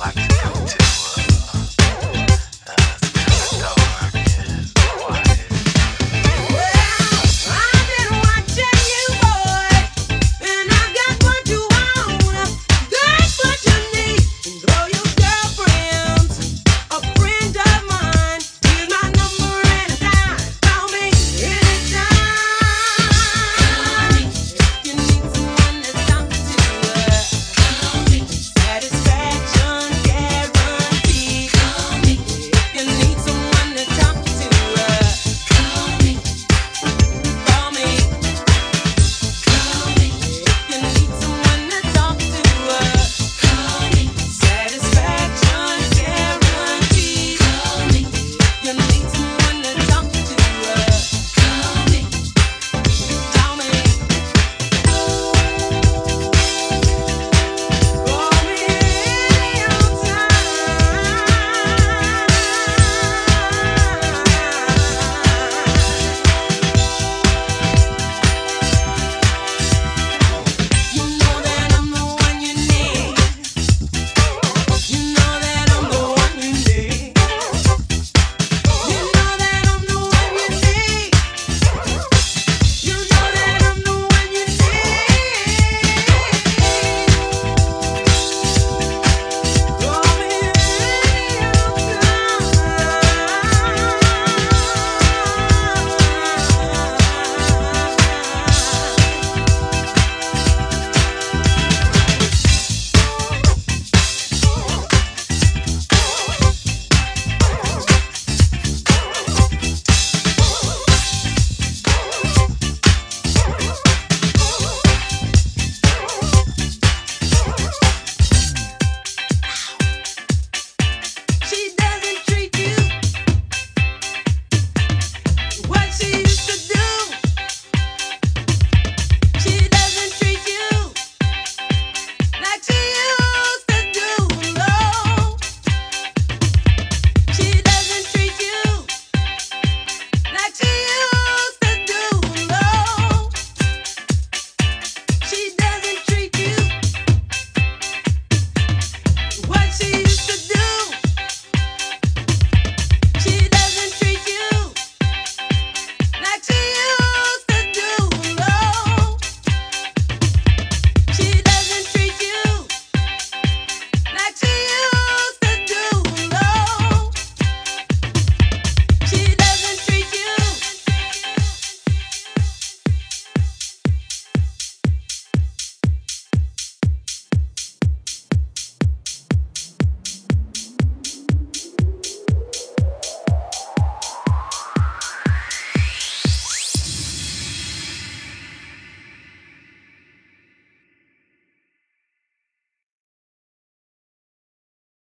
I like to go to.